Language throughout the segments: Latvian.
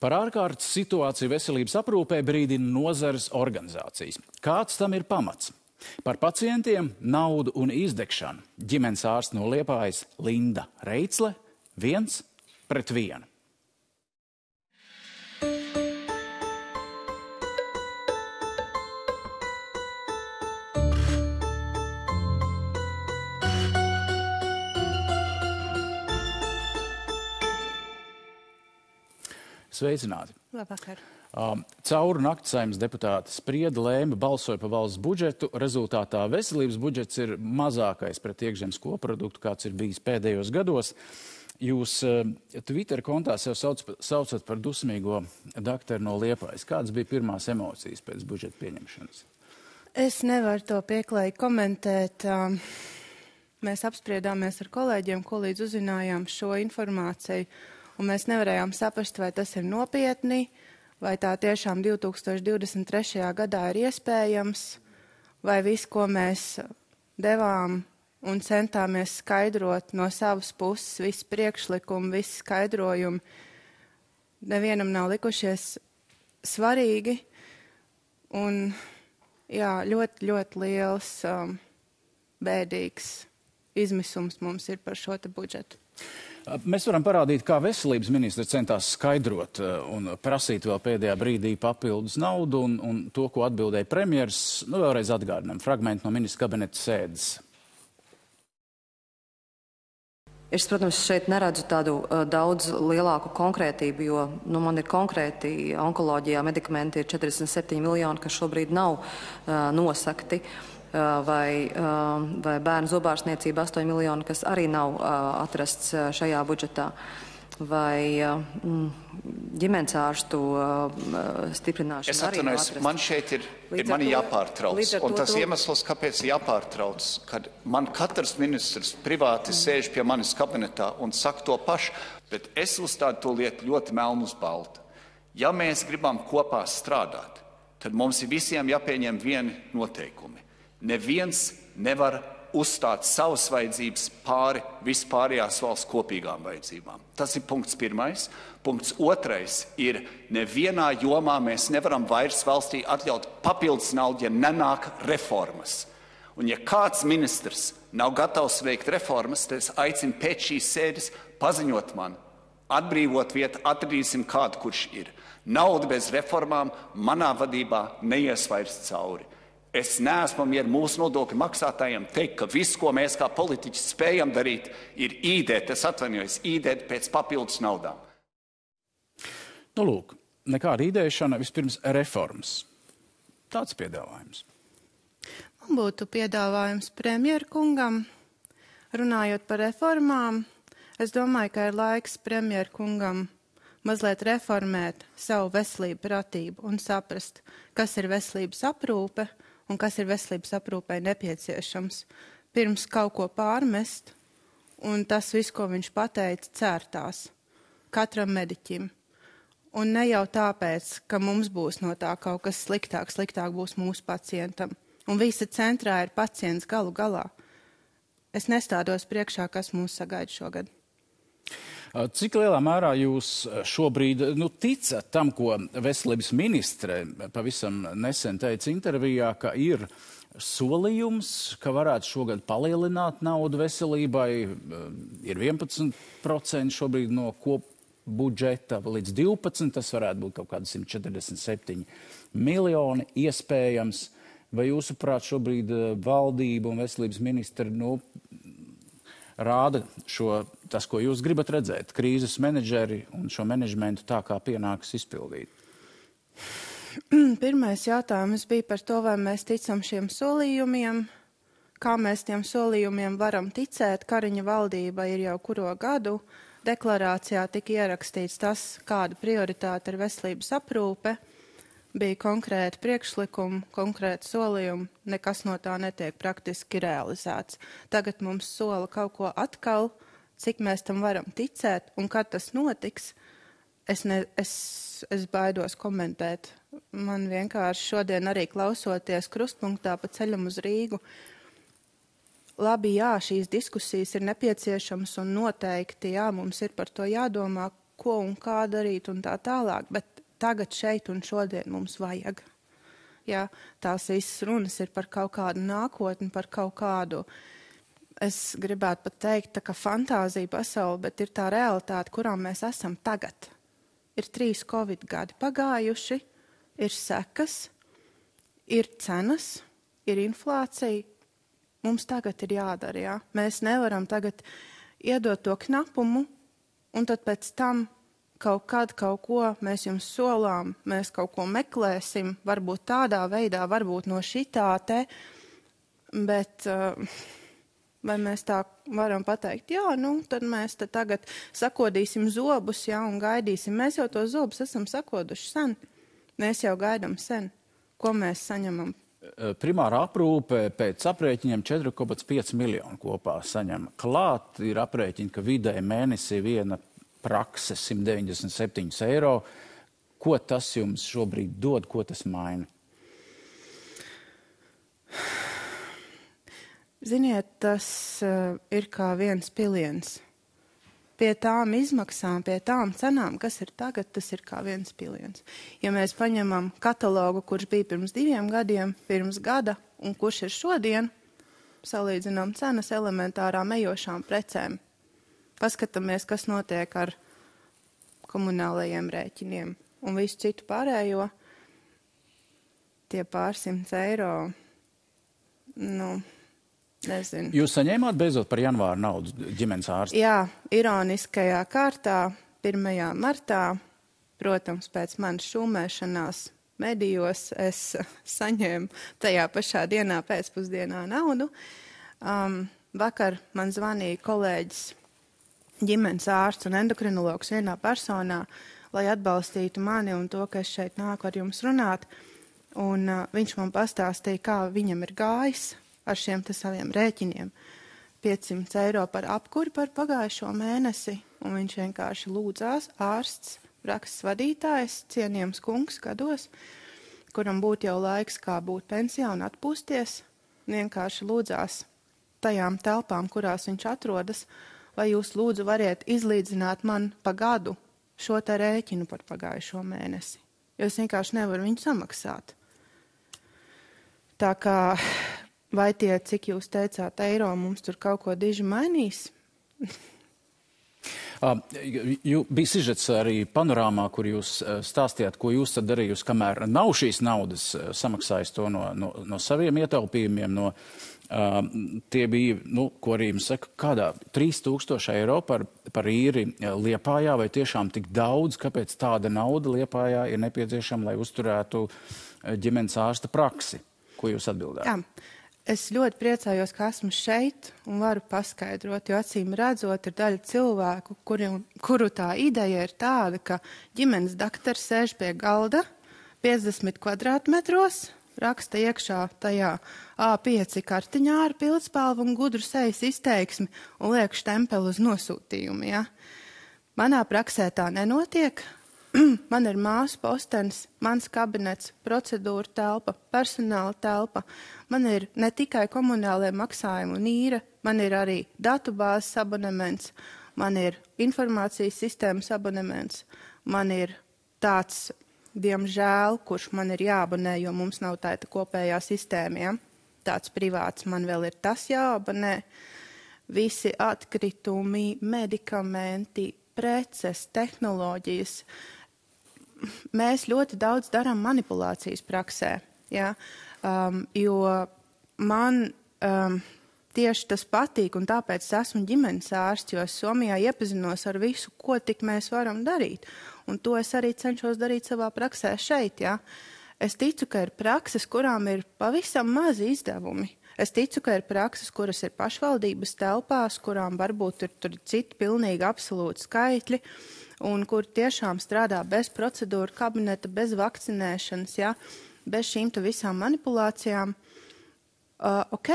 Par ārkārtas situāciju veselības aprūpē brīdina nozares organizācijas. Kāds tam ir pamats? Par pacientiem, naudu un izdegšanu ģimenes ārsts no Liepājas Linda Reicle viens pret vienu. Sveicināti! Labvakar! Um, caur naktas saimnes deputāti sprieda, lēma, balsoja par valsts budžetu. Rezultātā veselības budžets ir mazākais pret iekšzemes koproduktu, kāds ir bijis pēdējos gados. Jūs uh, Twitter kontā sev sauc, saucat par dusmīgo doktoru no Liepājas. Kādas bija pirmās emocijas pēc budžeta pieņemšanas? Es nevaru to pieklājīgi komentēt. Um, mēs apspriedāmies ar kolēģiem, ko līdz uzzinājām šo informāciju un mēs nevarējām saprast, vai tas ir nopietni, vai tā tiešām 2023. gadā ir iespējams, vai viss, ko mēs devām un centāmies skaidrot no savas puses, visi priekšlikumi, visi skaidrojumi, nevienam nav likušies svarīgi. Un jā, ļoti, ļoti liels, um, bēdīgs izmisums mums ir par šo budžetu. Mēs varam parādīt, kā veselības ministrs centās skaidrot un prasīt vēl pēdējā brīdī papildus naudu un, un to, ko atbildēja premjers. Nu, vēlreiz atgādinām fragmentu no ministra kabineta sēdes. Es, protams, šeit neredzu tādu uh, daudz lielāku konkrētību, jo nu, man ir konkrēti onkoloģijā medikamenti ir 47 miljoni, kas šobrīd nav uh, nosakti. Uh, vai, vai bērnu zobārstniecība 8 miljoni, kas arī nav atrasts šajā budžetā vai ģimenes ārstu stiprināšanu. Es atvainojos, man šeit ir, ir mani to, jāpārtrauc. Un tas to... iemesls, kāpēc jāpārtrauc, kad man katrs ministrs privāti mm. sēž pie manis kabinetā un saka to pašu, bet es uzstādu to lietu ļoti melnu uz baltu. Ja mēs gribam kopā strādāt, tad mums ir visiem jāpieņem vieni noteikumi. Neviens nevar uzstāt savas vajadzības pāri vispārējās valsts kopīgām vajadzībām. Tas ir punkts pirmais. Punkts otrais ir, nevienā jomā mēs nevaram vairs valstī atļaut papildus naudu, ja nenāk reformas. Un ja kāds ministrs nav gatavs veikt reformas, tad es aicinu pēc šīs sēdes paziņot man, atbrīvot vietu, atradīsim kādu, kurš ir. Nauda bez reformām manā vadībā neies vairs cauri. Es neesmu mieru mūsu nodokļu maksātājiem teikt, ka viss, ko mēs kā politiķi spējam darīt, ir īdēt, es atvainojos, īdēt pēc papildus naudām. Nu, lūk, nekāda īdēšana, vispirms reformas. Tāds piedāvājums. Man būtu piedāvājums premjerkungam, runājot par reformām. Es domāju, ka ir laiks premjerkungam mazliet reformēt savu veselību pratību un saprast, kas ir veselības aprūpe un kas ir veselības aprūpē nepieciešams, pirms kaut ko pārmest, un tas viss, ko viņš pateica, cērtās katram mediķim. Un ne jau tāpēc, ka mums būs no tā kaut kas sliktāk, sliktāk būs mūsu pacientam. Un visa centrā ir pacients galu galā. Es nestādos priekšā, kas mūs sagaida šogad. Cik lielā mērā jūs šobrīd nu, ticat tam, ko veselības ministre pavisam nesen teica intervijā, ka ir solījums, ka varētu šogad palielināt naudu veselībai? Ir 11% šobrīd no kop budžeta līdz 12, tas varētu būt kaut kādi 147 miljoni iespējams. Vai jūsuprāt šobrīd valdība un veselības ministri nu, rāda šo, tas, ko jūs gribat redzēt, krīzes menedžeri un šo menedžmentu tā, kā pienāks izpildīt? Pirmais jautājums bija par to, vai mēs ticam šiem solījumiem, kā mēs tiem solījumiem varam ticēt. Kariņa valdība ir jau kuro gadu. Deklarācijā tika ierakstīts tas, kāda prioritāte ir veselības aprūpe bija konkrēti priekšlikumi, konkrēti solījumi, nekas no tā netiek praktiski realizēts. Tagad mums sola kaut ko atkal, cik mēs tam varam ticēt un kad tas notiks. Es, ne, es, es baidos komentēt. Man vienkārši šodien arī klausoties krustpunktā pa ceļam uz Rīgu. Labi, jā, šīs diskusijas ir nepieciešamas un noteikti, jā, mums ir par to jādomā, ko un kā darīt un tā tālāk, bet tagad šeit un šodien mums vajag. Ja, tās visas runas ir par kaut kādu nākotni, par kaut kādu, es gribētu pat teikt, tā kā fantāzija pasauli, bet ir tā realitāte, kurā mēs esam tagad. Ir trīs covid gadi pagājuši, ir sekas, ir cenas, ir inflācija. Mums tagad ir jādara, jā. Mēs nevaram tagad iedot to knapumu, un tad pēc tam kaut kad kaut ko mēs jums solām, mēs kaut ko meklēsim, varbūt tādā veidā, varbūt no šitā te, bet uh, vai mēs tā varam pateikt, jā, nu, tad mēs te tagad sakodīsim zobus, jā, un gaidīsim. Mēs jau to zobus esam sakoduši sen. Mēs jau gaidām sen. Ko mēs saņemam? Primāra aprūpe pēc aprēķiniem 4,5 miljonu kopā saņem. Klāt ir aprēķini, ka vidēji mēnesī viena prakse 197 eiro. Ko tas jums šobrīd dod, ko tas maina? Ziniet, tas uh, ir kā viens piliens. Pie tām izmaksām, pie tām cenām, kas ir tagad, tas ir kā viens piliens. Ja mēs paņemam katalogu, kurš bija pirms diviem gadiem, pirms gada un kurš ir šodien, salīdzinām cenas elementārām ejošām precēm, paskatāmies, kas notiek ar komunālajiem rēķiniem un visu citu pārējo, tie pārsimts eiro, nu, Nezinu. Jūs saņēmāt beidzot par janvāru naudu ģimenes ārstu? Jā, ironiskajā kārtā 1. martā, protams, pēc manas šūmēšanās medijos es saņēmu tajā pašā dienā pēcpusdienā naudu. Um, vakar man zvanīja kolēģis ģimenes ārsts un endokrinologs vienā personā, lai atbalstītu mani un to, ka es šeit nāku ar jums runāt. Un uh, viņš man pastāstīja, kā viņam ir gājis ar šiem saviem rēķiniem. 500 eiro par apkuri par pagājušo mēnesi, un viņš vienkārši lūdzās ārsts, raksts vadītājs, cienījams kungs gados, kuram būtu jau laiks kā būt pensijā un atpūsties, vienkārši lūdzās tajām telpām, kurās viņš atrodas, vai jūs lūdzu variet izlīdzināt man pa gadu šo te rēķinu par pagājušo mēnesi, jo es vienkārši nevaru viņu samaksāt. Tā kā Vai tie, cik jūs teicāt, eiro mums tur kaut ko diži mainīs? Uh, jū, bija sižets arī panorāmā, kur jūs uh, stāstījāt, ko jūs tad darījusi, kamēr nav šīs naudas, uh, samaksājis to no, no, no saviem ietaupījumiem. No, uh, tie bija, nu, ko arī jums saka, kādā 3000 eiro par, par īri Liepājā, vai tiešām tik daudz, kāpēc tāda nauda Liepājā ir nepieciešama, lai uzturētu ģimenes ārsta praksi? Ko jūs atbildējat? Jā. Es ļoti priecājos, ka esmu šeit un varu paskaidrot, jo acīm redzot, ir daļa cilvēku, kuri, kuru tā ideja ir tāda, ka ģimenes doktors sēž pie galda 50 kvadrātmetros, raksta iekšā tajā A5 kartiņā ar pildspalvu un gudru sejas izteiksmi un liek štempeli uz nosūtījumu. Ja? Manā praksē tā nenotiek. man ir māsu postenis, mans kabinets, procedūra telpa, personāla telpa. Man ir ne tikai komunālajie maksājumi un īra, man ir arī datubāzes abonements, man ir informācijas sistēmas abonements, man ir tāds, diemžēl, kurš man ir jāabonē, jo mums nav tāda kopējā sistēma. Ja? Tāds privāts man vēl ir tas jāabonē. Visi atkritumi, medikamenti, preces, tehnoloģijas. Uh, mēs ļoti daudz darām manipulācijas praksē. Ja? Um, jo man um, tieši tas patīk, un tāpēc es esmu ģimenes ārsts, jo es Somijā iepazinos ar visu, ko tik mēs varam darīt. Un to es arī cenšos darīt savā praksē šeit. Ja? Es ticu, ka ir prakses, kurām ir pavisam mazi izdevumi. Es ticu, ka ir prakses, kuras ir pašvaldības telpās, kurām varbūt ir citi pilnīgi absolūti skaitļi. Uh, un kur tiešām strādā bez procedūru kabineta, bez vakcinēšanas, ja, bez šīm visām manipulācijām. Uh, ok,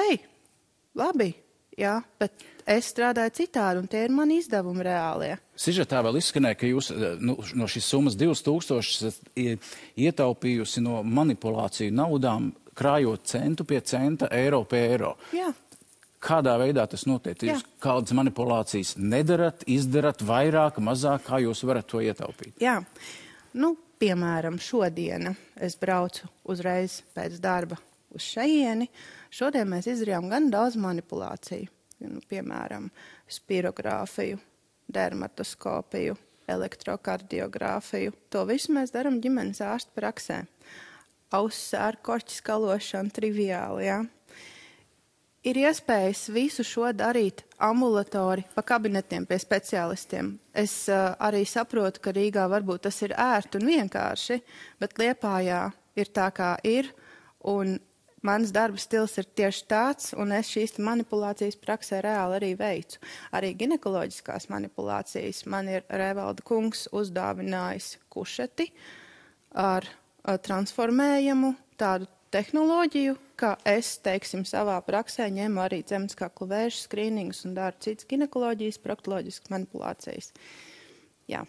labi, jā, bet es strādāju citādi, un tie ir mani izdevumi reālie. Sižetā vēl izskanēja, ka jūs nu, no šīs summas 2000 ietaupījusi no manipulāciju naudām, krājot centu pie centa, eiro pie eiro. Jā. Kādā veidā tas notiek? Jūs kādas manipulācijas nedarat, izdarat vairāk, mazāk, kā jūs varat to ietaupīt? Jā, nu, piemēram, šodiena es braucu uzreiz pēc darba uz šejieni. Šodien mēs izdarījām gan daudz manipulāciju, nu, piemēram, spirogrāfiju, dermatoskopiju, elektrokardiogrāfiju. To visu mēs darām ģimenes ārsta praksē. Auss ar korķis skalošanu triviāli, jā. Ir iespējas visu šo darīt ambulatori pa kabinetiem pie speciālistiem. Es uh, arī saprotu, ka Rīgā varbūt tas ir ērti un vienkārši, bet Liepājā ir tā kā ir, un mans darba stils ir tieši tāds, un es šīs manipulācijas praksē reāli arī veicu. Arī ginekoloģiskās manipulācijas man ir Revalda kungs uzdāvinājis kušeti ar, ar transformējumu tādu tehnoloģiju, ka es, teiksim, savā praksē ņemu arī dzemdskaklu vēža skrīningus un daru citas ginekoloģijas, proktoloģiskas manipulācijas. Jā.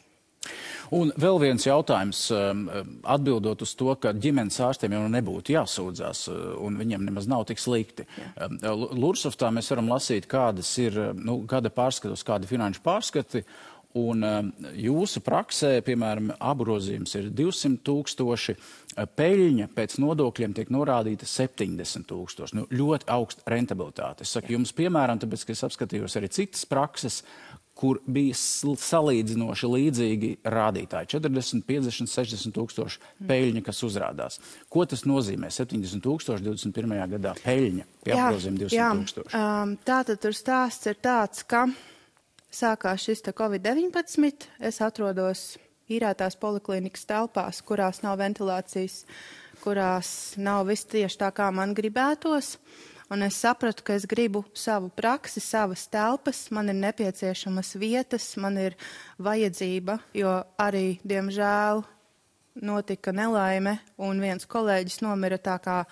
Un vēl viens jautājums, um, atbildot uz to, ka ģimenes ārstiem jau nebūtu jāsūdzās, uh, un viņiem nemaz nav tik slikti. Um, Lursoftā mēs varam lasīt, kādas ir, um, nu, kāda pārskatos, kādi finanšu pārskati, Un jūsu praksē, piemēram, apgrozījums ir 200 tūkstoši, peļņa pēc nodokļiem tiek norādīta 70 tūkstoši. Nu, ļoti augsta rentabilitāte. Es saku jums, piemēram, tāpēc, ka es apskatījos arī citas prakses, kur bija salīdzinoši līdzīgi rādītāji - 40, 50, 60 tūkstoši peļņa, kas uzrādās. Ko tas nozīmē? 70 tūkstoši 21. gadā peļņa pie apgrozījuma 200 jā, tūkstoši. Um, tātad tur stāsts ir tāds, ka sākās šis Covid-19. Es atrodos īrētās poliklīnikas telpās, kurās nav ventilācijas, kurās nav viss tieši tā, kā man gribētos. Un es sapratu, ka es gribu savu praksi, savas telpas, man ir nepieciešamas vietas, man ir vajadzība, jo arī, diemžēl, notika nelaime, un viens kolēģis nomira tā kā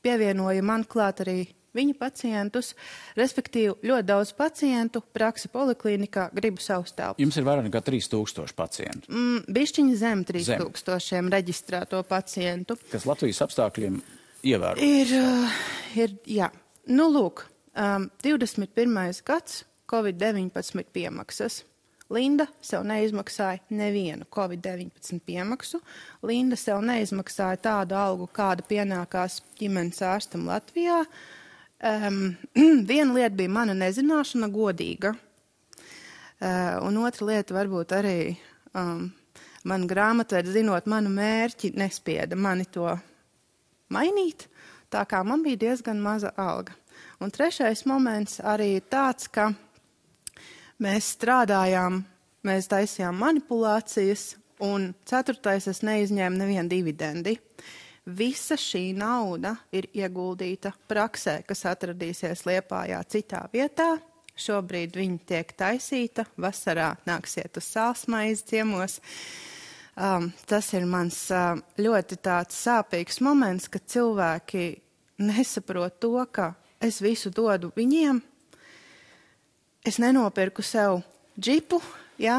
pievienoja man klāt arī viņa pacientus, respektīvi ļoti daudz pacientu, praksi poliklinikā, gribu savus telpas. Jums ir vairāk nekā 3000 pacientu. Mm, bišķiņi zem 3000 zem. reģistrēto pacientu. Kas Latvijas apstākļiem ievērojams? Ir, uh, ir, jā. Nu, lūk, um, 21. gads, Covid-19 piemaksas. Linda sev neizmaksāja nevienu Covid-19 piemaksu. Linda sev neizmaksāja tādu algu, kāda pienākās ģimenes ārstam Latvijā. Um, viena lieta bija mana nezināšana, godīga. Uh, un otra lieta varbūt arī um, man grāmatvedis, zinot manu mērķi, nespieda mani to mainīt, tā kā man bija diezgan maza alga. Un trešais moments arī ir tāds, ka mēs strādājām, mēs taisījām manipulācijas, un ceturtais es neizņēmu nevienu dividendi. Visa šī nauda ir ieguldīta praksē, kas atradīsies Liepājā citā vietā. Šobrīd viņa tiek taisīta, vasarā nāksiet uz sālsmaizi ciemos. Um, tas ir mans uh, ļoti tāds sāpīgs moments, ka cilvēki nesaprot to, ka es visu dodu viņiem. Es nenopirku sev džipu, jā,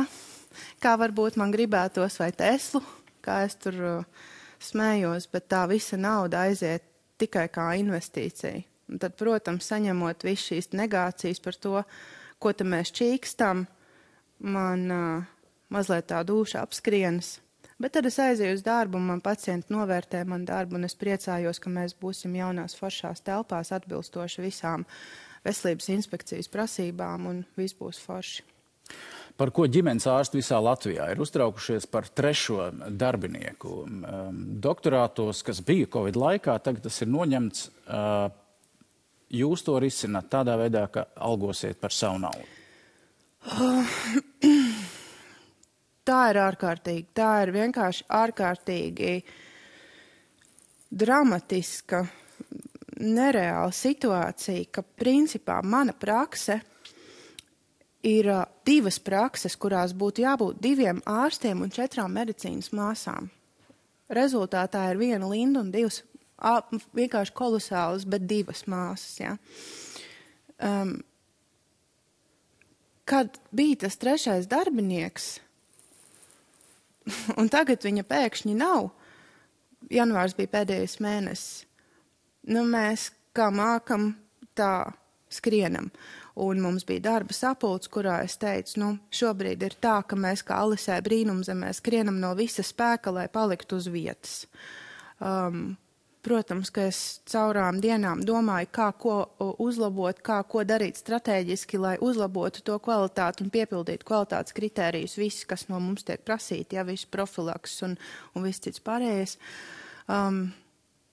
kā varbūt man gribētos, vai Teslu, kā es tur uh, smējos, bet tā visa nauda aiziet tikai kā investīcija. Un tad, protams, saņemot visu šīs negācijas par to, ko mēs čīkstam, man uh, mazliet tā duša apskrienas. Bet tad es aizēju uz darbu, un man pacienti novērtē manu darbu, un es priecājos, ka mēs būsim jaunās foršās telpās atbilstoši visām veselības inspekcijas prasībām, un viss būs forši. Par ko ģimenes ārsti visā Latvijā ir uztraukušies par trešo darbinieku um, doktorātos, kas bija Covid laikā, tagad tas ir noņemts. Uh, jūs to risināt tādā veidā, ka algosiet par savu naudu? Uh, tā ir ārkārtīgi, tā ir vienkārši ārkārtīgi dramatiska, nereāla situācija, ka principā mana prakse ir divas prakses, kurās būtu jābūt diviem ārstiem un četrām medicīnas māsām. Rezultātā ir viena linda un divas vienkārši kolosālas, bet divas māsas. Ja. Um, kad bija tas trešais darbinieks, un tagad viņa pēkšņi nav. Janvārs bija pēdējais mēnesis. Nu, mēs kā mākam, tā skrienam. Un mums bija darba sapulcs, kurā es teicu, nu, šobrīd ir tā, ka mēs kā Alisē brīnumzemē skrienam no visa spēka, lai paliktu uz vietas. Um, protams, ka es caurām dienām domāju, kā ko uzlabot, kā ko darīt strateģiski, lai uzlabotu to kvalitāti un piepildītu kvalitātes kritērijus, viss, kas no mums tiek prasīti, ja viss profilaks un, un viss cits pārējais. Um,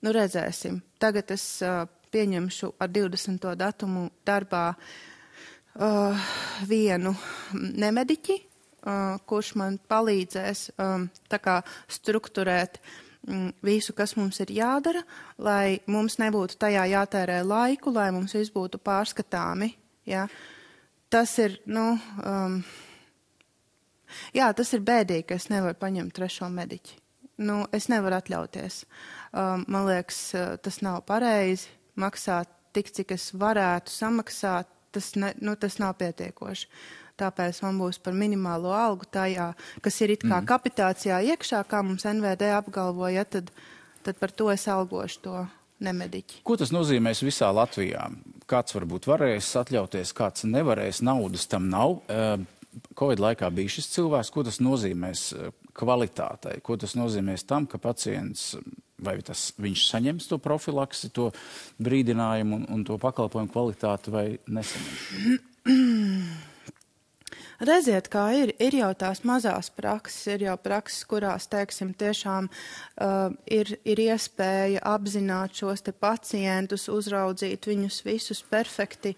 nu, redzēsim. Tagad es uh, pieņemšu ar 20. datumu darbā uh, vienu nemediķi, uh, kurš man palīdzēs um, kā, strukturēt um, visu, kas mums ir jādara, lai mums nebūtu tajā jātērē laiku, lai mums viss būtu pārskatāmi. Ja? Tas ir, nu, um, jā, tas ir bēdīgi, ka es nevaru paņemt trešo mediķi. Nu, es nevaru atļauties. Um, man liekas, tas nav pareizi maksāt tik, cik es varētu samaksāt tas, ne, nu, tas nav pietiekoši. Tāpēc man būs par minimālo algu tajā, kas ir it kā mm. kapitācijā iekšā, kā mums NVD apgalvoja, tad, tad par to es algošu to nemediķi. Ko tas nozīmēs visā Latvijā? Kāds varbūt varēs atļauties, kāds nevarēs, naudas tam nav. Covid laikā bija šis cilvēks, ko tas nozīmēs kvalitātei, ko tas nozīmēs tam, ka pacients vai tas viņš saņems to profilaksi, to brīdinājumu un, un to pakalpojumu kvalitāti vai nesaņems? Redziet, kā ir, ir jau tās mazās prakses, ir jau prakses, kurās, teiksim, tiešām uh, ir, ir iespēja apzināt šos te pacientus, uzraudzīt viņus visus perfekti,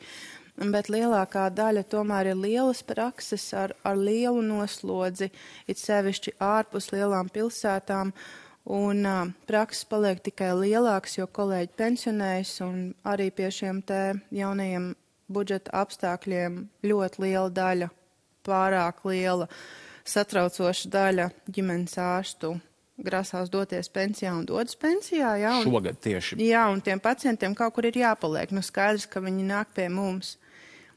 bet lielākā daļa tomēr ir lielas prakses ar, ar lielu noslodzi, it sevišķi ārpus lielām pilsētām. Un uh, prakses paliek tikai lielākas, jo kolēģi pensionējas, un arī pie šiem te jaunajiem budžeta apstākļiem ļoti liela daļa, pārāk liela, satraucoša daļa ģimenes ārstu grasās doties pensijā un dodas pensijā. Jā, un, Šogad tieši. Jā, un tiem pacientiem kaut kur ir jāpaliek. Nu, skaidrs, ka viņi nāk pie mums.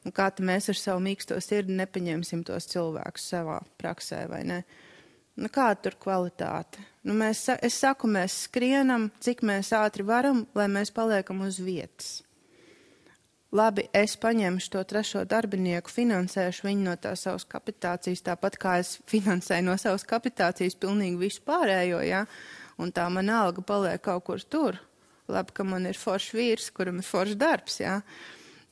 Un kā mēs ar savu mīksto sirdi nepaņemsim tos cilvēkus savā praksē, vai ne? Uh, Nu, kāda tur kvalitāte? Nu, mēs, es saku, mēs skrienam, cik mēs ātri varam, lai mēs paliekam uz vietas. Labi, es paņemšu to trešo darbinieku, finansēšu viņu no tā savas kapitācijas, tāpat kā es finansēju no savas kapitācijas pilnīgi visu pārējo, ja? un tā man alga paliek kaut kur tur. Labi, ka man ir foršs vīrs, kuram ir foršs darbs, ja?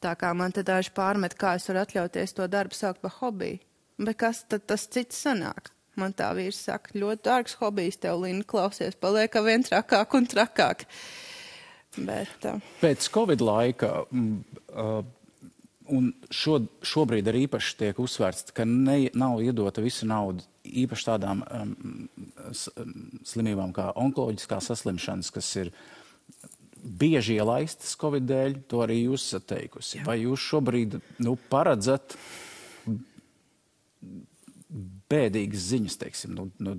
Tā kā man te daži pārmet, kā es varu atļauties to darbu saukt par hobiju. Bet kas tad tas cits sanāk? Man tā vīrs saka, ļoti dārgs hobijs tev, Lina, klausies, paliek vien trakāk un trakāk. Bet, uh... Pēc Covid laika, uh, un šo, šobrīd arī īpaši tiek uzsvērts, ka ne, nav iedota visa nauda īpaši tādām um, slimībām kā onkoloģiskās saslimšanas, kas ir bieži ielaistas Covid dēļ, to arī jūs esat teikusi. Jā. Vai jūs šobrīd nu, paredzat bēdīgas ziņas, teiksim, nu, nu,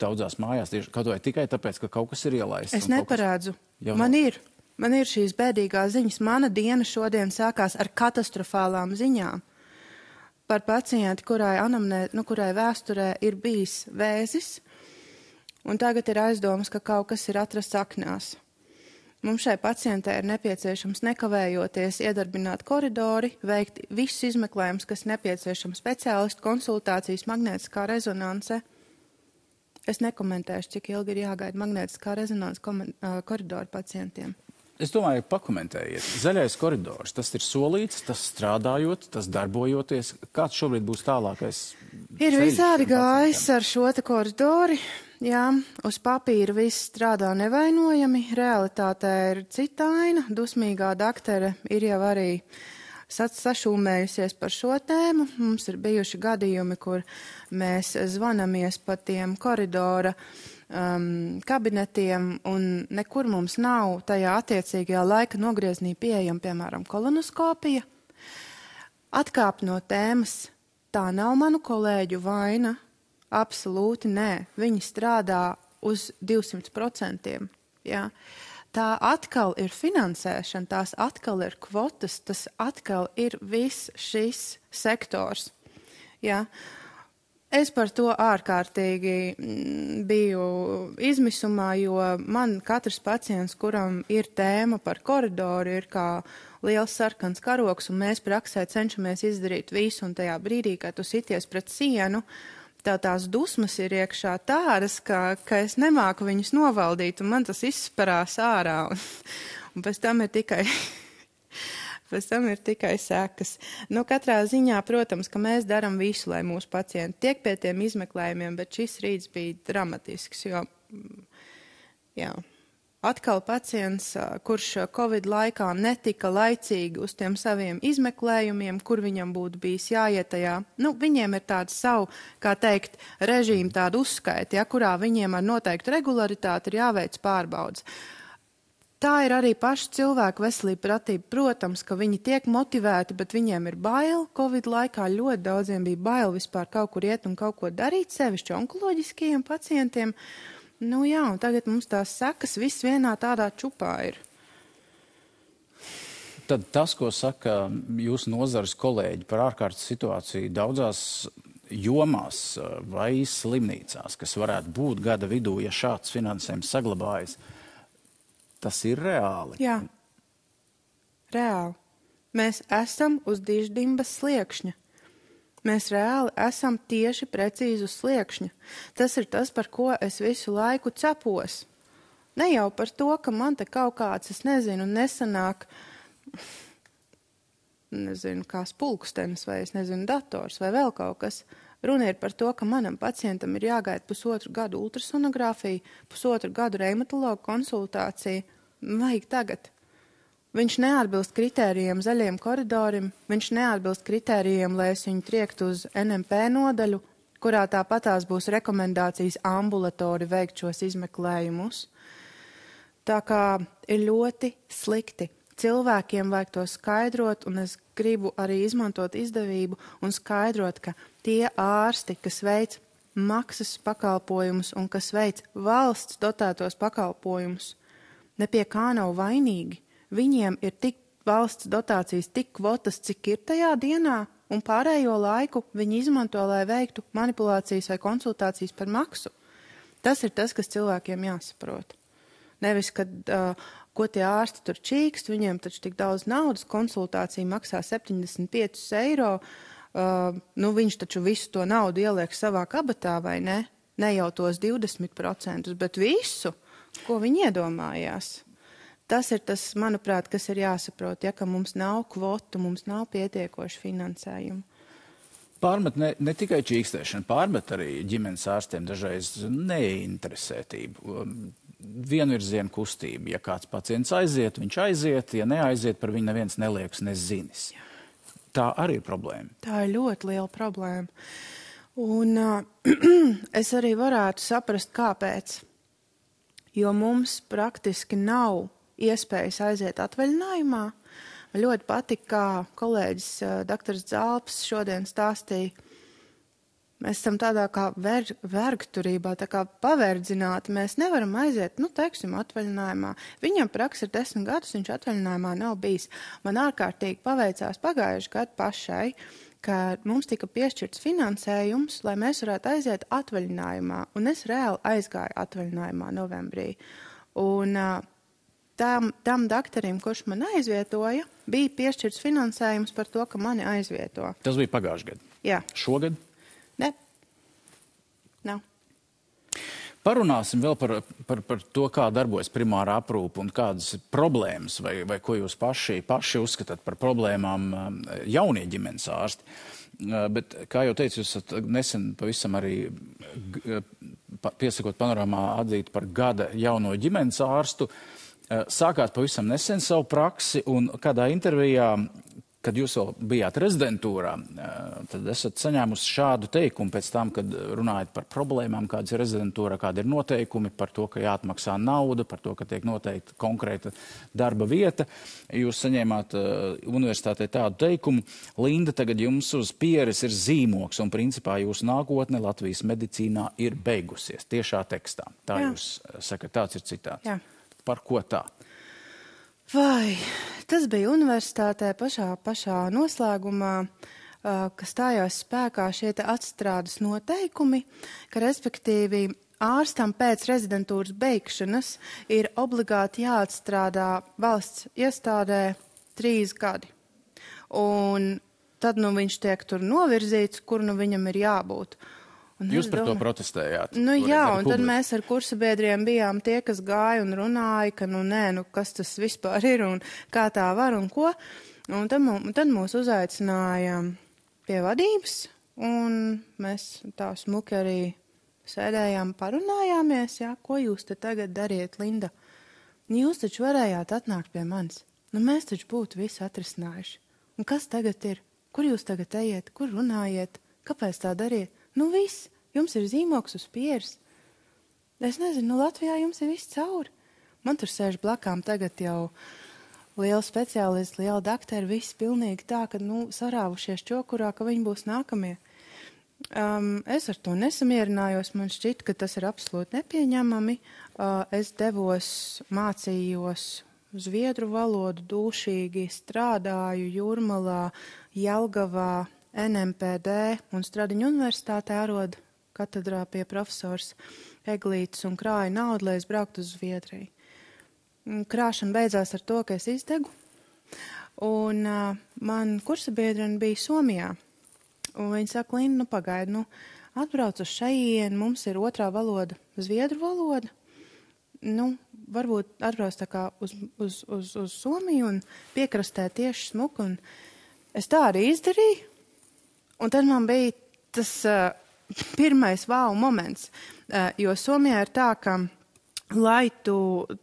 daudzās mājās, tieši kaut vai tikai tāpēc, ka kaut kas ir ielaists. Es neparādzu. Jau... Man ir. Man ir šīs bēdīgās ziņas. Mana diena šodien sākās ar katastrofālām ziņām par pacienti, kurai, anamnē, nu, kurai vēsturē ir bijis vēzis, un tagad ir aizdomas, ka kaut kas ir atrasts aknās. Mums šai pacientei ir nepieciešams nekavējoties iedarbināt koridori, veikt visus izmeklējumus, kas nepieciešams speciālistu konsultācijas, magnētiskā rezonance. Es nekomentēšu, cik ilgi ir jāgaida magnētiskā rezonanses koridoru pacientiem. Es domāju, pakomentējiet. Zaļais koridors, tas ir solīts, tas strādājot, tas darbojoties. Kāds šobrīd būs tālākais? Ir visādi gājis ar šo te koridori. Jā, uz papīra viss strādā nevainojami, realitātē ir cita aina. Dusmīgā daktere ir jau arī sašūmējusies par šo tēmu. Mums ir bijuši gadījumi, kur mēs zvanamies pa tiem koridora um, kabinetiem, un nekur mums nav tajā attiecīgajā laika nogrieznī pieejama, piemēram, kolonoskopija. Atkāp no tēmas. Tā nav manu kolēģu vaina, Absolūti nē. Viņi strādā uz 200%. Jā. Tā atkal ir finansēšana, tās atkal ir kvotas, tas atkal ir viss šis sektors. Jā. Es par to ārkārtīgi mm, biju izmisumā, jo man katrs pacients, kuram ir tēma par koridoru, ir kā liels sarkans karoks, un mēs praksē cenšamies izdarīt visu, un tajā brīdī, kad tu sities pret sienu, tev tās dusmas ir iekšā tādas, ka, ka es nemāku viņus novaldīt, un man tas izsparās ārā, un, un pēc tam ir tikai. Pēc tam ir tikai sekas. Nu, katrā ziņā, protams, ka mēs darām visu, lai mūsu pacienti tiek pie tiem izmeklējumiem, bet šis rīts bija dramatisks, jo, jā, atkal pacients, kurš Covid laikā netika laicīgi uz tiem saviem izmeklējumiem, kur viņam būtu bijis jāiet tajā, nu, viņiem ir tāda savu, kā teikt, režīma tāda uzskaita, ja, kurā viņiem ar noteiktu regularitāti ir jāveic pārbaudas. Tā ir arī paša cilvēka veselība pratība. Protams, ka viņi tiek motivēti, bet viņiem ir bail. Covid laikā ļoti daudziem bija bail vispār kaut kur iet un kaut ko darīt, sevišķi onkoloģiskajiem pacientiem. Uh, Nu jā, un tagad mums tās sekas viss vienā tādā čupā ir. Tad tas, ko saka jūsu nozares kolēģi par ārkārtas situāciju daudzās jomās vai slimnīcās, kas varētu būt gada vidū, ja šāds finansējums saglabājas, tas ir reāli. Jā, reāli. Mēs esam uz diždimbas sliekšņa. Mēs reāli esam tieši precīzi uz sliekšņa. Tas ir tas, par ko es visu laiku cepos. Ne jau par to, ka man te kaut kāds, es nezinu, nesanāk, nezinu, kā spulkstenis vai es nezinu, dators vai vēl kaut kas. Runa ir par to, ka manam pacientam ir jāgaida pusotru gadu ultrasonogrāfija, pusotru gadu reumatologu konsultācija. Vajag tagad. Viņš neatbilst kritērijiem zaļiem koridorim, viņš neatbilst kritērijiem, lai es viņu triektu uz NMP nodaļu, kurā tāpatās būs rekomendācijas ambulatori veikt šos izmeklējumus. Tā kā ir ļoti slikti. Cilvēkiem vajag to skaidrot, un es gribu arī izmantot izdevību un skaidrot, ka tie ārsti, kas veic maksas pakalpojumus un kas veic valsts dotētos pakalpojumus, ne pie kā nav vainīgi viņiem ir tik valsts dotācijas, tik kvotas, cik ir tajā dienā, un pārējo laiku viņi izmanto, lai veiktu manipulācijas vai konsultācijas par maksu. Tas ir tas, kas cilvēkiem jāsaprot. Nevis, kad uh, ko tie ārsti tur čīkst, viņiem taču tik daudz naudas, konsultācija maksā 75 eiro, uh, nu viņš taču visu to naudu ieliek savā kabatā vai ne? Ne jau tos 20%, bet visu, ko viņi iedomājās. Tas ir tas, manuprāt, kas ir jāsaprot, ja ka mums nav kvotu, mums nav pietiekoši finansējumu. Pārmet ne, ne tikai čīkstēšana, pārmet arī ģimenes ārstiem dažreiz neinteresētību. Um, vienvirziena kustība. Ja kāds pacients aiziet, viņš aiziet, ja neaiziet, par viņu neviens nelieks, nezinis. Tā arī ir problēma. Tā ir ļoti liela problēma. Un uh, es arī varētu saprast, kāpēc. Jo mums praktiski nav iespējas aiziet atvaļinājumā. Man ļoti patika, kā kolēģis uh, dr. Zalps šodien stāstīja. Mēs esam tādā kā ver, vergturībā, tā kā paverdzināti. Mēs nevaram aiziet, nu, teiksim, atvaļinājumā. Viņam praksa ir desmit gadus, viņš atvaļinājumā nav bijis. Man ārkārtīgi paveicās pagājuši gadu pašai, ka mums tika piešķirts finansējums, lai mēs varētu aiziet atvaļinājumā. Un es reāli aizgāju atvaļinājumā novembrī. Un uh, tam, tam doktoram, kurš man aizvietoja, bija piešķirts finansējums par to, ka mani aizvieto. Tas bija pagājušajā gadā. Jā. Šogad? Ne. Nav. Parunāsim vēl par, par, par to, kā darbojas primārā aprūpe un kādas problēmas, vai, vai ko jūs paši, paši uzskatāt par problēmām um, jaunie ģimenes ārsti. Uh, bet, kā jau teicu, jūs esat nesen pavisam arī piesakot panorāmā atzīt par gada jauno ģimenes ārstu. Uh, Eh, sākāt pavisam nesen savu praksi, un kādā intervijā, kad jūs vēl bijāt rezidentūrā, eh, tad esat saņēmusi šādu teikumu pēc tam, kad runājat par problēmām, kādas ir rezidentūra, kādi ir noteikumi par to, ka jāatmaksā nauda, par to, ka tiek noteikta konkrēta darba vieta. Jūs saņēmāt uh, universitātē tādu teikumu, Linda, tagad jums uz pieres ir zīmoks, un principā jūsu nākotne Latvijas medicīnā ir beigusies. Tiešā tekstā. Tā Jā. jūs sakat, tāds ir citāts. Jā. Par ko tā? Vai tas bija universitātē pašā, pašā noslēgumā, ka stājās spēkā šie atstrādes noteikumi, ka respektīvi ārstam pēc rezidentūras beigšanas ir obligāti jāatstrādā valsts iestādē trīs gadi. Un tad nu, viņš tiek tur novirzīts, kur nu viņam ir jābūt. Un Jūs par domāju, to protestējāt? Nu, jā, un publiku. tad mēs ar kursa biedriem bijām tie, kas gāja un runāja, ka, nu, nē, nu, kas tas vispār ir un kā tā var un ko. Un tad, un tad mūs uzaicināja pie vadības, un mēs tā smuki arī sēdējām, parunājāmies, jā, ko jūs te tagad dariet, Linda? Jūs taču varējāt atnākt pie manis. Nu, mēs taču būtu visu atrisinājuši. Un kas tagad ir? Kur jūs tagad ejiet? Kur runājiet? Kāpēc tā dariet? Nu, viss, jums ir zīmoks uz pieres. Es nezinu, nu, Latvijā jums ir viss cauri. Man tur sēž blakām tagad jau liela speciālisti, liela doktori, viss pilnīgi tā, ka, nu, sarāvušies čokurā, ka viņi būs nākamie. Um, es ar to nesamierinājos, man šķiet, ka tas ir absolūti nepieņemami. Uh, es devos, mācījos zviedru valodu, dūšīgi strādāju Jūrmalā, Jelgavā, NMPD un Stradiņu universitātē arodu katedrā pie profesors Eglītes un krāja naudu, lai es brauktu uz Zviedriju. Krāšana beidzās ar to, ka es izdegu, un uh, man kursabiedrene bija Somijā. Un viņa saka, Linda, nu pagaidi, nu atbrauc uz šejienu, mums ir otrā valoda, zviedru valoda. Nu, varbūt atbrauc tā kā uz, uz, uz, uz Somiju un piekrastē tieši smuku, un es tā arī izdarīju. Un tad man bija tas uh, pirmais wow moments, uh, jo Somijā ir tā, ka, lai tu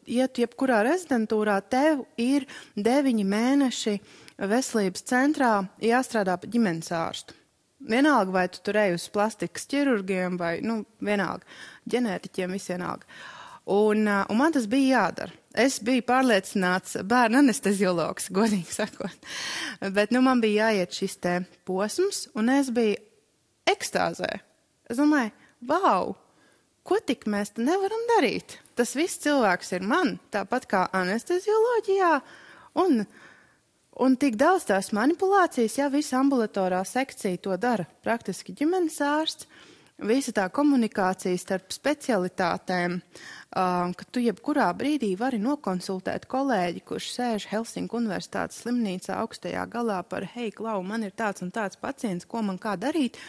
ietu jebkurā rezidentūrā, tev ir deviņi mēneši veselības centrā jāstrādā pa ģimenes ārstu. Vienalga, vai tu tur ej uz plastikas ķirurgiem vai, nu, vienalga, ģenētiķiem, visienalga. Uh, un man tas bija jādara. Es biju pārliecināts bērnu anesteziologs, godīgi sakot. Bet nu, man bija jāiet šis te posms, un es biju ekstāzē. Es domāju, wow, ko tik mēs te nevaram darīt? Tas viss cilvēks ir man, tāpat kā anestezioloģijā. Un, un tik daudz tās manipulācijas, ja visa ambulatorā sekcija to dara, praktiski ģimenes ārsts, visa tā komunikācija starp specialitātēm. Um, ka tu jebkurā brīdī vari nokonsultēt kolēģi, kurš sēž Helsinku Universitātes slimnīcā augstajā galā par, hei, klau, man ir tāds un tāds pacients, ko man kā darīt.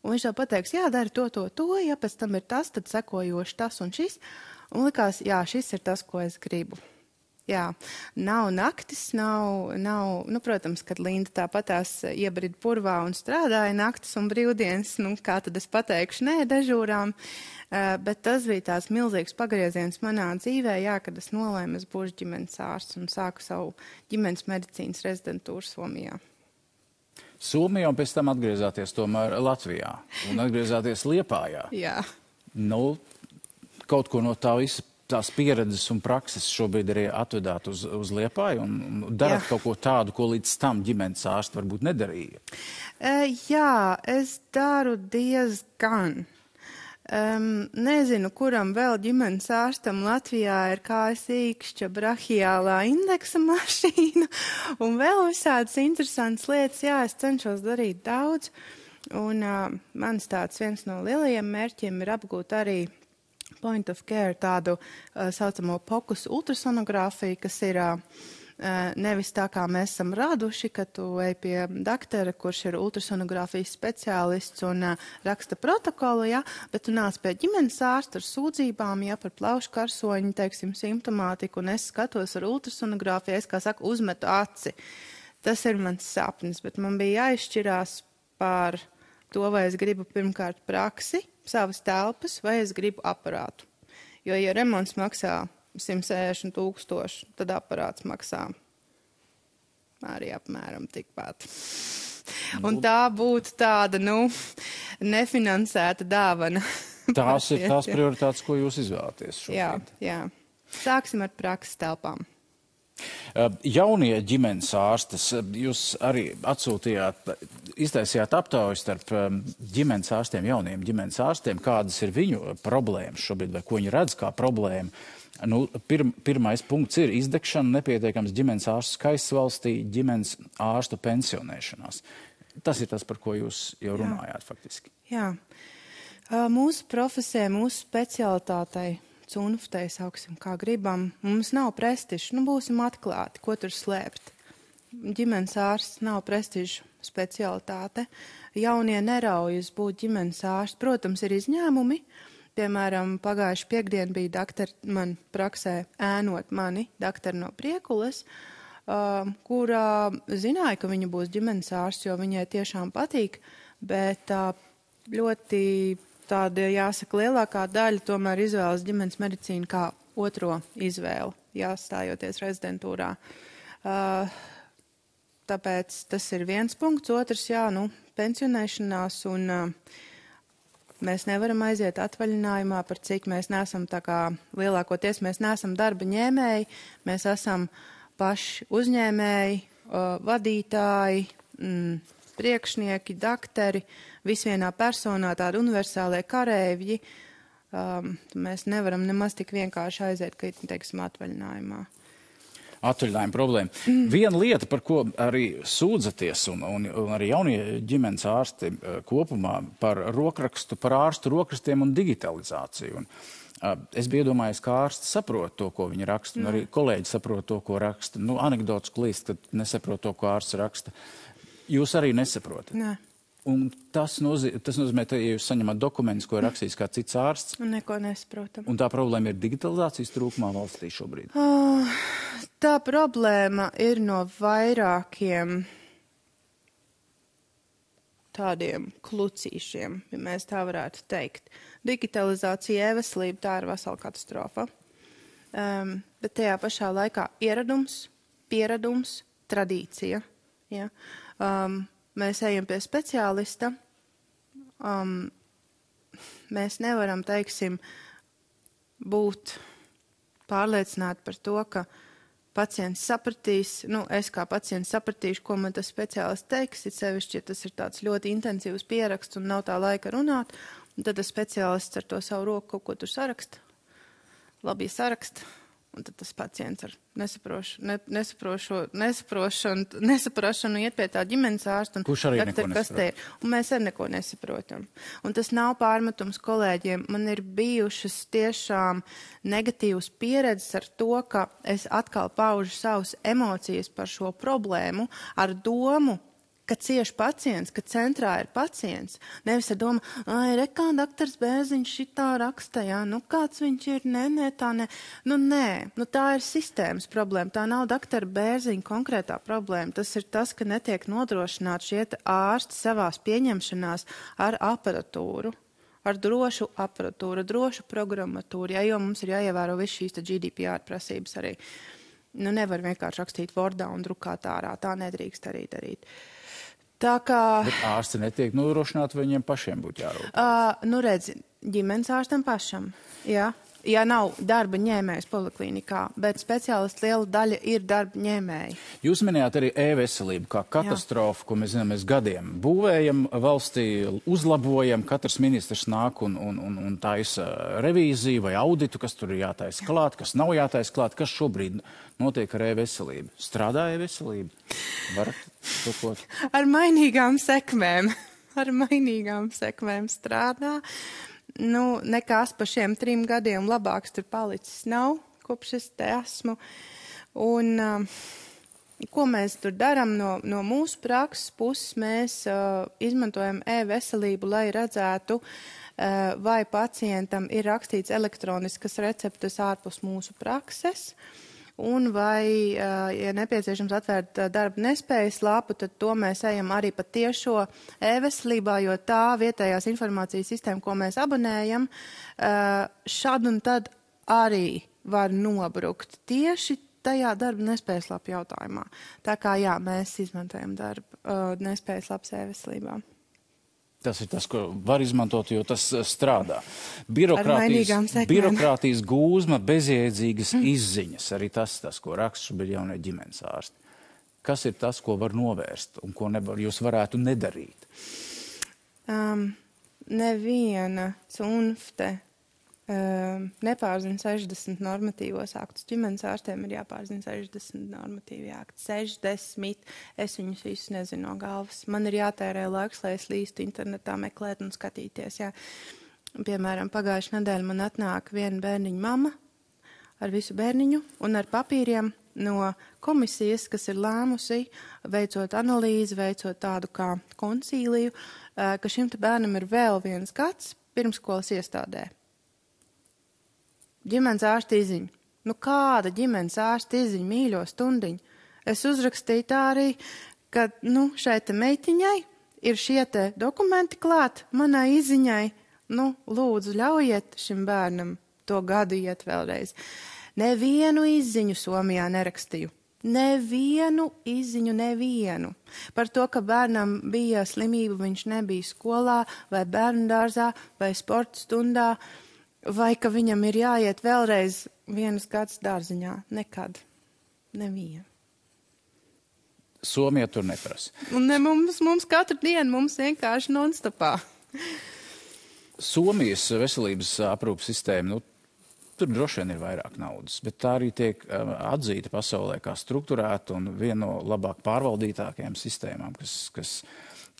Un viņš jau pateiks, jā, dari to, to, to, ja pēc tam ir tas, tad sekojoši tas un šis. Un likās, jā, šis ir tas, ko es gribu. Jā, nav naktis, nav, nav nu, protams, kad Linda tāpatās iebrida purvā un strādāja naktis un brīvdienas, nu, kā tad es pateikšu, nē, dežūrām, uh, bet tas bija tās milzīgs pagrieziens manā dzīvē, jā, kad es nolēmu, es būšu ģimenes ārsts un sāku savu ģimenes medicīnas rezidentūru Somijā. Somijā un pēc tam atgriezāties tomēr Latvijā un atgriezāties Liepājā. jā. Nu, kaut ko no tā visa tās pieredzes un prakses šobrīd arī atvedāt uz, uz Liepāju un, un darat jā. kaut ko tādu, ko līdz tam ģimenes ārsti varbūt nedarīja? Uh, jā, es daru diezgan. Um, nezinu, kuram vēl ģimenes ārstam Latvijā ir kājas īkšķa brahiālā indeksa mašīna un vēl visādas interesantas lietas. Jā, es cenšos darīt daudz. Un uh, mans tāds viens no lielajiem mērķiem ir apgūt arī point of care, tādu uh, saucamo pokus ultrasonogrāfiju, kas ir uh, nevis tā, kā mēs esam raduši, ka tu ej pie doktora, kurš ir ultrasonogrāfijas speciālists un uh, raksta protokolu, ja, bet tu nāc pie ģimenes ārsta ar sūdzībām, ja par plaušu karsoņu, teiksim, simptomātiku, un es skatos ar ultrasonogrāfiju, es, kā saka, uzmetu aci. Tas ir mans sapnis, bet man bija jāizšķirās par to, vai es gribu pirmkārt praksi, savas telpas, vai es gribu aparātu. Jo, ja remonts maksā 160 tūkstoši, tad aparāts maksā arī apmēram tikpat. Un nu. tā būtu tāda, nu, nefinansēta dāvana. Tās ir tās prioritātes, ko jūs izvēlaties šobrīd. Jā, jā. Sāksim ar prakses telpām. Jaunie ģimenes ārstes, jūs arī atsūtījāt, iztaisījāt aptauju starp ģimenes ārstiem, jauniem ģimenes ārstiem, kādas ir viņu problēmas šobrīd, vai ko viņi redz kā problēmu. Nu, pir, pirmais punkts ir izdegšana, nepietiekams ģimenes ārstu skaits valstī, ģimenes ārstu pensionēšanās. Tas ir tas, par ko jūs jau runājāt Jā. faktiski. Jā. Mūsu profesijai, mūsu specialitātei cunftei, sauksim, kā gribam. Mums nav prestižs, nu būsim atklāti, ko tur slēpt. ģimenes ārsts nav prestižu specialitāte. Jaunie neraujas būt ģimenes ārsts. Protams, ir izņēmumi. Piemēram, pagājuši piekdien bija doktori man praksē ēnot mani, doktori no priekules, uh, kurā zināja, ka viņa būs ģimenes ārsts, jo viņai tiešām patīk, bet uh, ļoti tāda, jāsaka, lielākā daļa tomēr izvēlas ģimenes medicīnu kā otro izvēli, jāstājoties rezidentūrā. Uh, Tāpēc tas ir viens punkts. Otrs, jā, nu, pensionēšanās un uh, mēs nevaram aiziet atvaļinājumā, par cik mēs neesam tā kā lielākoties mēs neesam darba ņēmēji, mēs esam paši uzņēmēji, uh, vadītāji, mm, priekšnieki, dakteri, visvienā personā tādi universālie karēvji. Um, mēs nevaram nemaz tik vienkārši aiziet, ka, teiksim, atvaļinājumā atvaļinājuma problēma. Mm. Viena lieta, par ko arī sūdzaties, un, un, un arī jaunie ģimenes ārsti uh, kopumā par rokrakstu, par ārstu rokrakstiem un digitalizāciju. Un, uh, es biju iedomājies, ka ārsts saprot to, ko viņi raksta, un arī kolēģi saprot to, ko raksta. Nu, anekdots klīst, kad nesaprot to, ko ārsts raksta. Jūs arī nesaprotat. Nē. Un tas, nozīmē, tas nozīmē, ka, ja jūs saņemat dokumentus, ko ir rakstījis kā cits ārsts, un neko nesaprotam. Un tā problēma ir digitalizācijas trūkumā valstī šobrīd. Oh, tā problēma ir no vairākiem tādiem klucīšiem, ja mēs tā varētu teikt. Digitalizācija, e-veselība, tā ir vesela katastrofa. Um, bet tajā pašā laikā ieradums, pieradums, tradīcija. Ja? Um, mēs ejam pie speciālista, um, mēs nevaram, teiksim, būt pārliecināti par to, ka pacients sapratīs, nu, es kā pacients sapratīšu, ko man tas speciālists teiks, it sevišķi, ja tas ir tāds ļoti intensīvs pieraksts un nav tā laika runāt, un tad tas speciālists ar to savu roku kaut ko tur saraksta, labi saraksta, Un tad tas pacients ar nesaprošu, ne, nesaprošu, nesaprošanu, nesaprošanu iet pie tā ģimenes ārsta. Kurš arī neko nesaprot. Un mēs arī neko nesaprotam. Un tas nav pārmetums kolēģiem. Man ir bijušas tiešām negatīvas pieredzes ar to, ka es atkal paužu savus emocijas par šo problēmu ar domu, ka cieši pacients, ka centrā ir pacients. Nevis ar domu, ai, rekā doktors Bēziņš šitā raksta, jā, nu kāds viņš ir, nē, nē, tā nē. Nu, nē, nu tā ir sistēmas problēma, tā nav doktora Bēziņa konkrētā problēma. Tas ir tas, ka netiek nodrošināt šie ārsti savās pieņemšanās ar aparatūru ar drošu aparatūru, drošu programmatūru, ja, jo mums ir jāievēro viss šīs GDPR prasības arī. Nu, nevar vienkārši rakstīt Wordā un drukāt ārā. Tā nedrīkst arī darīt. Uh, Tā kā. Bet ārsti netiek nodrošināti, viņiem pašiem būtu jārūpējas. Uh, nu, redz, ģimenes ārstam pašam. Jā. Ja nav darba ņēmējs poliklinikā, bet speciālisti liela daļa ir darba ņēmēji. Jūs minējāt arī e-veselību kā katastrofu, Jā. ko mēs zinām, mēs gadiem būvējam valstī, uzlabojam, katrs ministrs nāk un, un, un, un taisa revīziju vai auditu, kas tur ir jātaisa klāt, kas nav jātaisa klāt, kas šobrīd notiek ar e-veselību? Strādā e-veselība? Varat tupot? ar mainīgām sekmēm. ar mainīgām sekmēm strādā. Nu, nekas pa šiem trim gadiem labāks tur palicis nav, kopš es te esmu. Un, uh, Ko mēs tur darām no, no mūsu prakses puses? Mēs uh, izmantojam e-veselību, lai redzētu, uh, vai pacientam ir rakstīts elektroniskas receptes ārpus mūsu prakses. Uh, un vai, ja nepieciešams atvērt darba nespējas lapu, tad to mēs ejam arī pa tiešo e-veselībā, jo tā vietējās informācijas sistēma, ko mēs abonējam, šad un tad arī var nobrukt tieši tajā darba nespējas lapu jautājumā. Tā kā jā, mēs izmantojam darba nespējas lapas e-veselībā. Tas ir tas, ko var izmantot, jo tas eh, strādā. Birokrātijas, birokrātijas gūzma, bezjēdzīgas mm. izziņas, arī tas, tas, ko raksta šobrīd jaunie ģimenes ārsti. Kas ir tas, ko var novērst un ko nevar, jūs varētu nedarīt? Um, neviena cunfte nepārzina 60 normatīvos aktus. Ģimenes ārstiem ir jāpārzina 60 normatīvi akti. 60. Es viņus visus nezinu no galvas. Man ir jātērē laiks, lai es līstu internetā meklēt un skatīties. Jā. Piemēram, pagājušajā nedēļā man atnāk viena bērniņa mama ar visu bērniņu un ar papīriem no komisijas, kas ir lēmusi, veicot analīzi, veicot tādu kā koncīliju, ka šim bērnam ir vēl viens gads pirmskolas iestādē. Ģimenes ārsta izziņa. Nu kāda ģimenes ārsta izziņa mīļo stundiņu? Es uzrakstīju tā arī, ka, nu, šai te meitiņai ir šie te dokumenti klāt manai izziņai. Nu, lūdzu, ļaujiet šim bērnam to gadu iet vēlreiz. Nevienu izziņu Somijā nerakstīju. Nevienu izziņu, nevienu. Par to, ka bērnam bija slimība, viņš nebija skolā, vai bērnu dārzā, vai sporta stundā, vai ka viņam ir jāiet vēlreiz vienas gads dārziņā. Nekad. Nevienu. Somija tur neprasa. Un ne mums, mums katru dienu, mums vienkārši nonstopā. Somijas veselības aprūpas sistēma, nu, Tur droši vien ir vairāk naudas, bet tā arī tiek um, atzīta pasaulē kā struktūrēta un viena no labāk pārvaldītākajām sistēmām, kas, kas,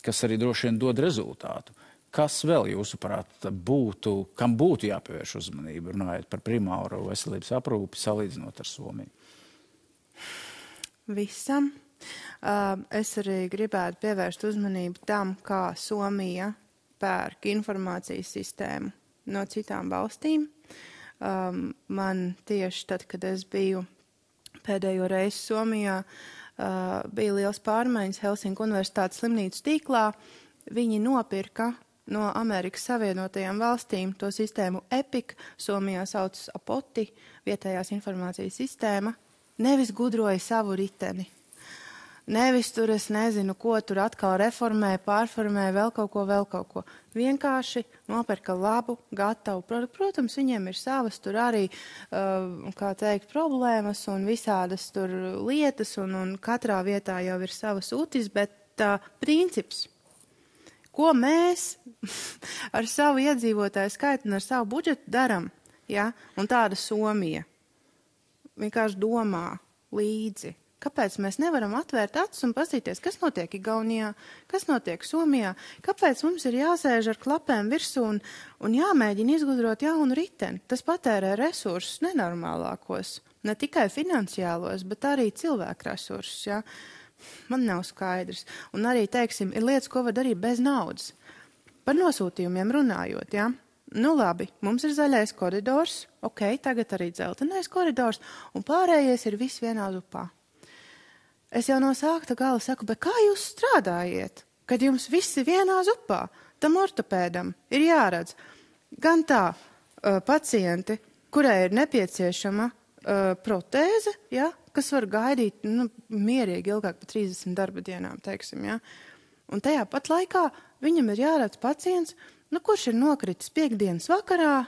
kas arī droši vien dod rezultātu. Kas vēl, jūsuprāt, būtu, kam būtu jāpievērš uzmanība, runājot par primāro veselības aprūpi, salīdzinot ar Somiju? Visam. Es arī gribētu pievērst uzmanību tam, kā Somija pērk informācijas sistēmu no citām valstīm. Man tieši tad, kad es biju pēdējo reizi Somijā, bija liels pārmaiņas Helsinku universitātes slimnīcu tīklā. Viņi nopirka no Amerikas Savienotajām valstīm to sistēmu EPIC, Somijā saucas Apoti, vietējās informācijas sistēma, nevis gudroja savu riteni. Nevis tur es nezinu, ko tur atkal reformē, pārformē, vēl kaut ko, vēl kaut ko. Vienkārši nopirka labu, gatavu. Protams, viņiem ir savas tur arī, uh, kā teikt, problēmas un visādas tur lietas, un, un katrā vietā jau ir savas utis, bet tā uh, princips, ko mēs ar savu iedzīvotāju skaitu un ar savu budžetu daram, ja? un tāda Somija vienkārši domā līdzi Kāpēc mēs nevaram atvērt acis un paskatīties, kas notiek Igaunijā, kas notiek Somijā? Kāpēc mums ir jāsēž ar klapēm virsū un, un jāmēģina izgudrot jaunu riteni? Tas patērē resursus nenormālākos, ne tikai finansiālos, bet arī cilvēku resursus. Ja? Man nav skaidrs. Un arī, teiksim, ir lietas, ko var darīt bez naudas. Par nosūtījumiem runājot, ja? Nu labi, mums ir zaļais koridors, ok, tagad arī dzeltenais koridors, un pārējais ir viss vienā upā. Es jau no sākta gala saku, bet kā jūs strādājiet, kad jums visi vienā zupā? Tam ortopēdam ir jāredz gan tā uh, pacienti, kurai ir nepieciešama uh, protēze, ja, kas var gaidīt nu, mierīgi ilgāk par 30 darba dienām, teiksim, ja. Un tajā pat laikā viņam ir jāredz pacients, nu, kurš ir nokritis piekdienas vakarā,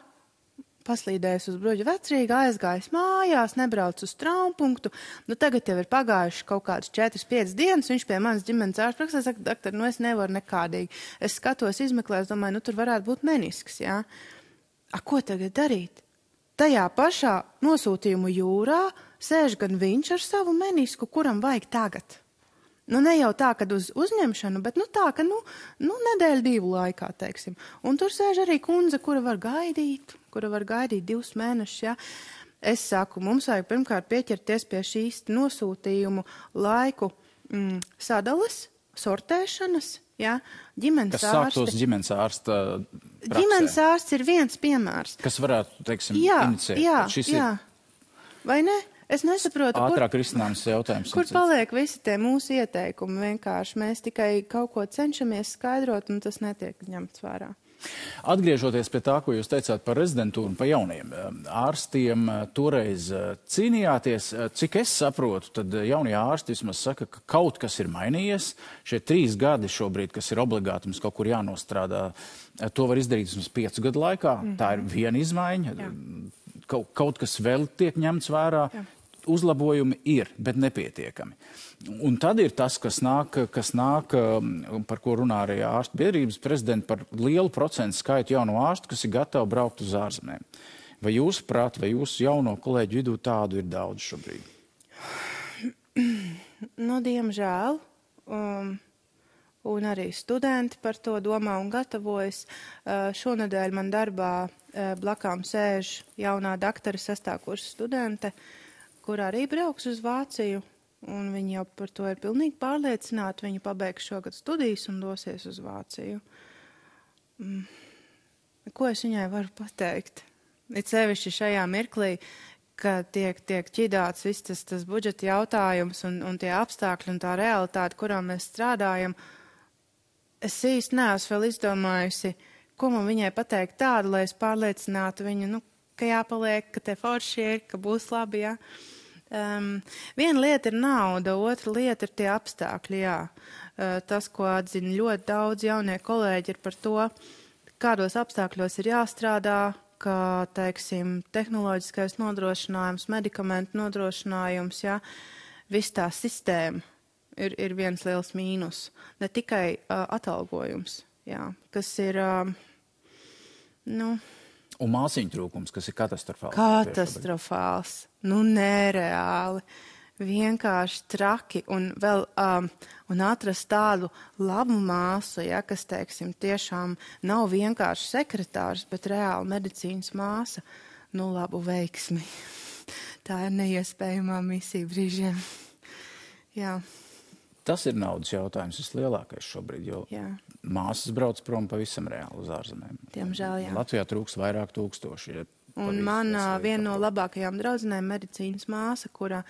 paslīdējis uz bruģa vecrīga, aizgājis mājās, nebrauc uz traumpunktu. Nu, tagad jau ir pagājuši kaut kādas 4-5 dienas, viņš pie manas ģimenes ārsta praksē saka, doktor, nu es nevaru nekādīgi. Es skatos, izmeklēju, domāju, nu tur varētu būt menisks, jā. A, ko tagad darīt? Tajā pašā nosūtījumu jūrā sēž gan viņš ar savu menisku, kuram vajag tagad. Nu, ne jau tā, ka uz uzņemšanu, bet nu, tā, ka nu, nu, nedēļu divu laikā, teiksim. Un tur sēž arī kundze, kura var gaidīt, kura var gaidīt divus mēnešus. Ja? Es saku, mums vajag pirmkārt pieķerties pie šīs nosūtījumu laiku mm, sadales, sortēšanas. Ja? Ģimenes Kas sāktos ģimenes ārsta? Praksē. Ģimenes ārsts ir viens piemērs. Kas varētu, teiksim, jā, inicēt? Jā, jā. Ir... Vai ne? Es nesaprotu, ātrāk kur, risināms jautājums. Kur paliek visi tie mūsu ieteikumi? Vienkārši mēs tikai kaut ko cenšamies skaidrot, un tas netiek ņemts vērā. Atgriežoties pie tā, ko jūs teicāt par rezidentūru un par jauniem eh, ārstiem, eh, toreiz eh, cīnījāties. Cik es saprotu, tad jaunie ārsti vismaz saka, ka kaut kas ir mainījies. Šie trīs gadi šobrīd, kas ir obligāti mums kaut kur jānostrādā, to var izdarīt vismaz piecu gadu laikā. Mm -hmm. Tā ir viena izmaiņa. Jā. Kaut, kaut kas vēl tiek ņemts vērā. Jā uzlabojumi ir, bet nepietiekami. Un tad ir tas, kas nāk, kas nāk um, par ko runā arī ārstu biedrības prezidents, par lielu procentu skaitu jaunu ārstu, kas ir gatavi braukt uz ārzemēm. Vai jūs prāt, vai jūsu jauno kolēģu vidū tādu ir daudz šobrīd? Nu, diemžēl. Um, un arī studenti par to domā un gatavojas. Uh, šonadēļ man darbā uh, blakām sēž jaunā doktora sastāvkursa studente. Uh, kura arī brauks uz Vāciju, un viņi jau par to ir pilnīgi pārliecināti. Viņa pabeigs šogad studijas un dosies uz Vāciju. Mm. Ko es viņai varu pateikt? It sevišķi šajā mirklī, ka tiek, tiek ķidāts viss tas, tas budžeta jautājums un, un tie apstākļi un tā realitāte, kurā mēs strādājam. Es īsti neesmu vēl izdomājusi, ko man viņai pateikt tādu, lai es pārliecinātu viņu, nu, ka jāpaliek, ka te forši ir, ka būs labi, jā. Um, viena lieta ir nauda, otra lieta ir tie apstākļi, jā. Uh, tas, ko atzina ļoti daudz jaunie kolēģi, ir par to, kādos apstākļos ir jāstrādā, kā, teiksim, tehnoloģiskais nodrošinājums, medikamentu nodrošinājums, jā, viss tā sistēma ir, ir viens liels mīnus. Ne tikai uh, atalgojums, jā, kas ir, uh, nu, Un māsīņu trūkums, kas ir katastrofāls. Katastrofāls, nu nereāli, vienkārši traki un vēl um, un atrast tādu labu māsu, ja, kas, teiksim, tiešām nav vienkārši sekretārs, bet reāli medicīnas māsa, nu labu veiksmi. Tā ir neiespējamā misija brīžiem. Jā. Tas ir naudas jautājums vislielākais šobrīd, jo jā. māsas brauc prom pavisam reāli uz ārzemēm. Diemžēl, jā. Latvijā trūks vairāk tūkstoši. Ja un man viena no labākajām draudzenēm medicīnas māsa, kura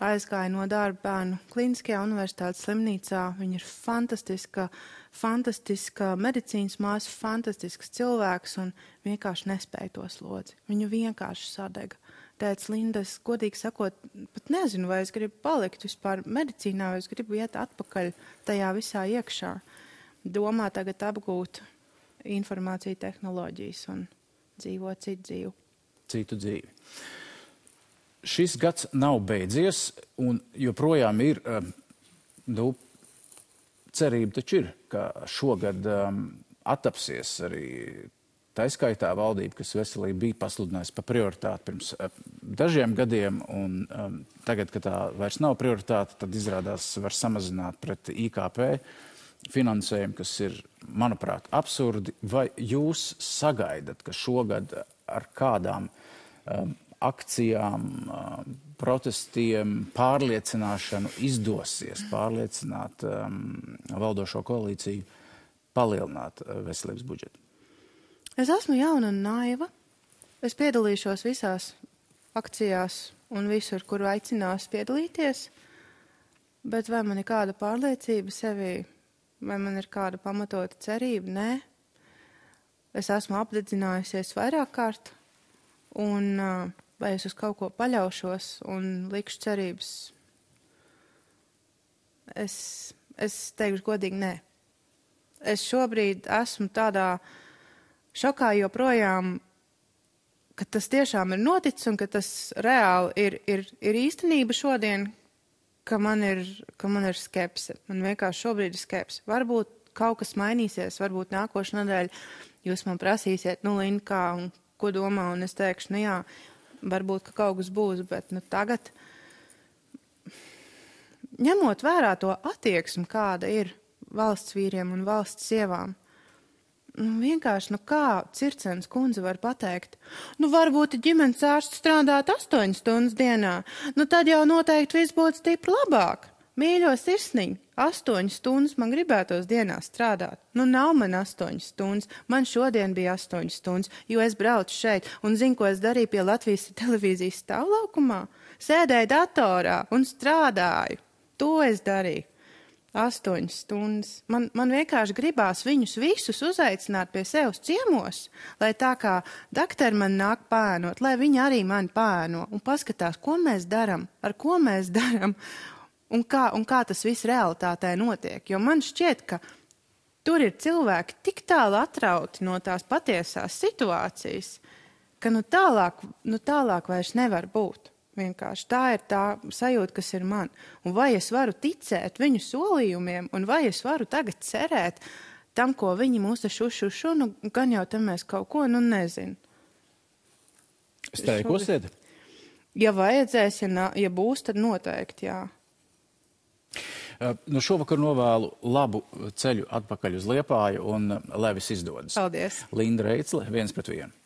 aizgāja no darba bērnu klīniskajā universitātes slimnīcā. Viņa ir fantastiska, fantastiska medicīnas māsa, fantastisks cilvēks un vienkārši nespēja to slodzi. Viņu vienkārši sadega teica, Linda, es godīgi sakot, pat nezinu, vai es gribu palikt vispār medicīnā, vai es gribu iet atpakaļ tajā visā iekšā. Domā tagad apgūt informāciju tehnoloģijas un dzīvot citu dzīvi. Citu dzīvi. Šis gads nav beidzies, un joprojām ir, um, nu, cerība taču ir, ka šogad um, attapsies arī Tā izskaitā valdība, kas veselību bija pasludinājusi par prioritāti pirms uh, dažiem gadiem, un um, tagad, kad tā vairs nav prioritāte, tad izrādās var samazināt pret IKP finansējumu, kas ir, manuprāt, absurdi. Vai jūs sagaidat, ka šogad ar kādām um, akcijām, um, protestiem, pārliecināšanu izdosies pārliecināt um, valdošo koalīciju palielināt uh, veselības budžetu? Es esmu jauna un naiva. Es piedalīšos visās akcijās un visur, kur aicinās piedalīties. Bet vai man ir kāda pārliecība sevī, vai man ir kāda pamatota cerība? Nē. Es esmu apdedzinājusies vairāk kārt, un vai es uz kaut ko paļaušos un likšu cerības? Es, es teikšu godīgi, nē. Es šobrīd esmu tādā uh, šokā joprojām, ka tas tiešām ir noticis un ka tas reāli ir, ir, ir īstenība šodien, ka man ir, ka man ir skepse. Man vienkārši šobrīd ir skepse. Varbūt kaut kas mainīsies, varbūt nākošais nedēļa jūs man prasīsiet, nu, Linda, kā un ko domā, un es teikšu, nu jā, varbūt, ka kaut kas būs, bet nu tagad, ņemot vērā to attieksmi, kāda ir valsts vīriem un valsts sievām, Nu, vienkārši, nu kā circens kundze var pateikt, nu varbūt ģimenes ārsts strādāt astoņas stundas dienā, nu tad jau noteikti viss būtu stipri labāk. Mīļo sirsniņu, astoņas stundas man gribētos dienā strādāt. Nu nav man astoņas stundas, man šodien bija astoņas stundas, jo es braucu šeit un zinu, ko es darīju pie Latvijas televīzijas stāvlaukumā. Sēdēju datorā un strādāju. To es darīju astoņas stundas. Man, man vienkārši gribās viņus visus uzaicināt pie sevis ciemos, lai tā kā doktori man nāk pēnot, lai viņi arī mani pēno un paskatās, ko mēs darām, ar ko mēs darām un kā, un kā tas viss realitātē notiek. Jo man šķiet, ka tur ir cilvēki tik tālu atrauti no tās patiesās situācijas, ka nu tālāk, nu tālāk vairs nevar būt. Vienkārši tā ir tā sajūta, kas ir man. Un vai es varu ticēt viņu solījumiem, un vai es varu tagad cerēt tam, ko viņi mūs te šušu, šu, nu, gan jau te mēs kaut ko, nu, nezinu. Streikosiet? Ja vajadzēs, ja, ja būs, tad noteikti, jā. Uh, nu šovakar novēlu labu ceļu atpakaļ uz Liepāju un uh, lai viss izdodas. Paldies. Linda Reicle, viens pret vienu.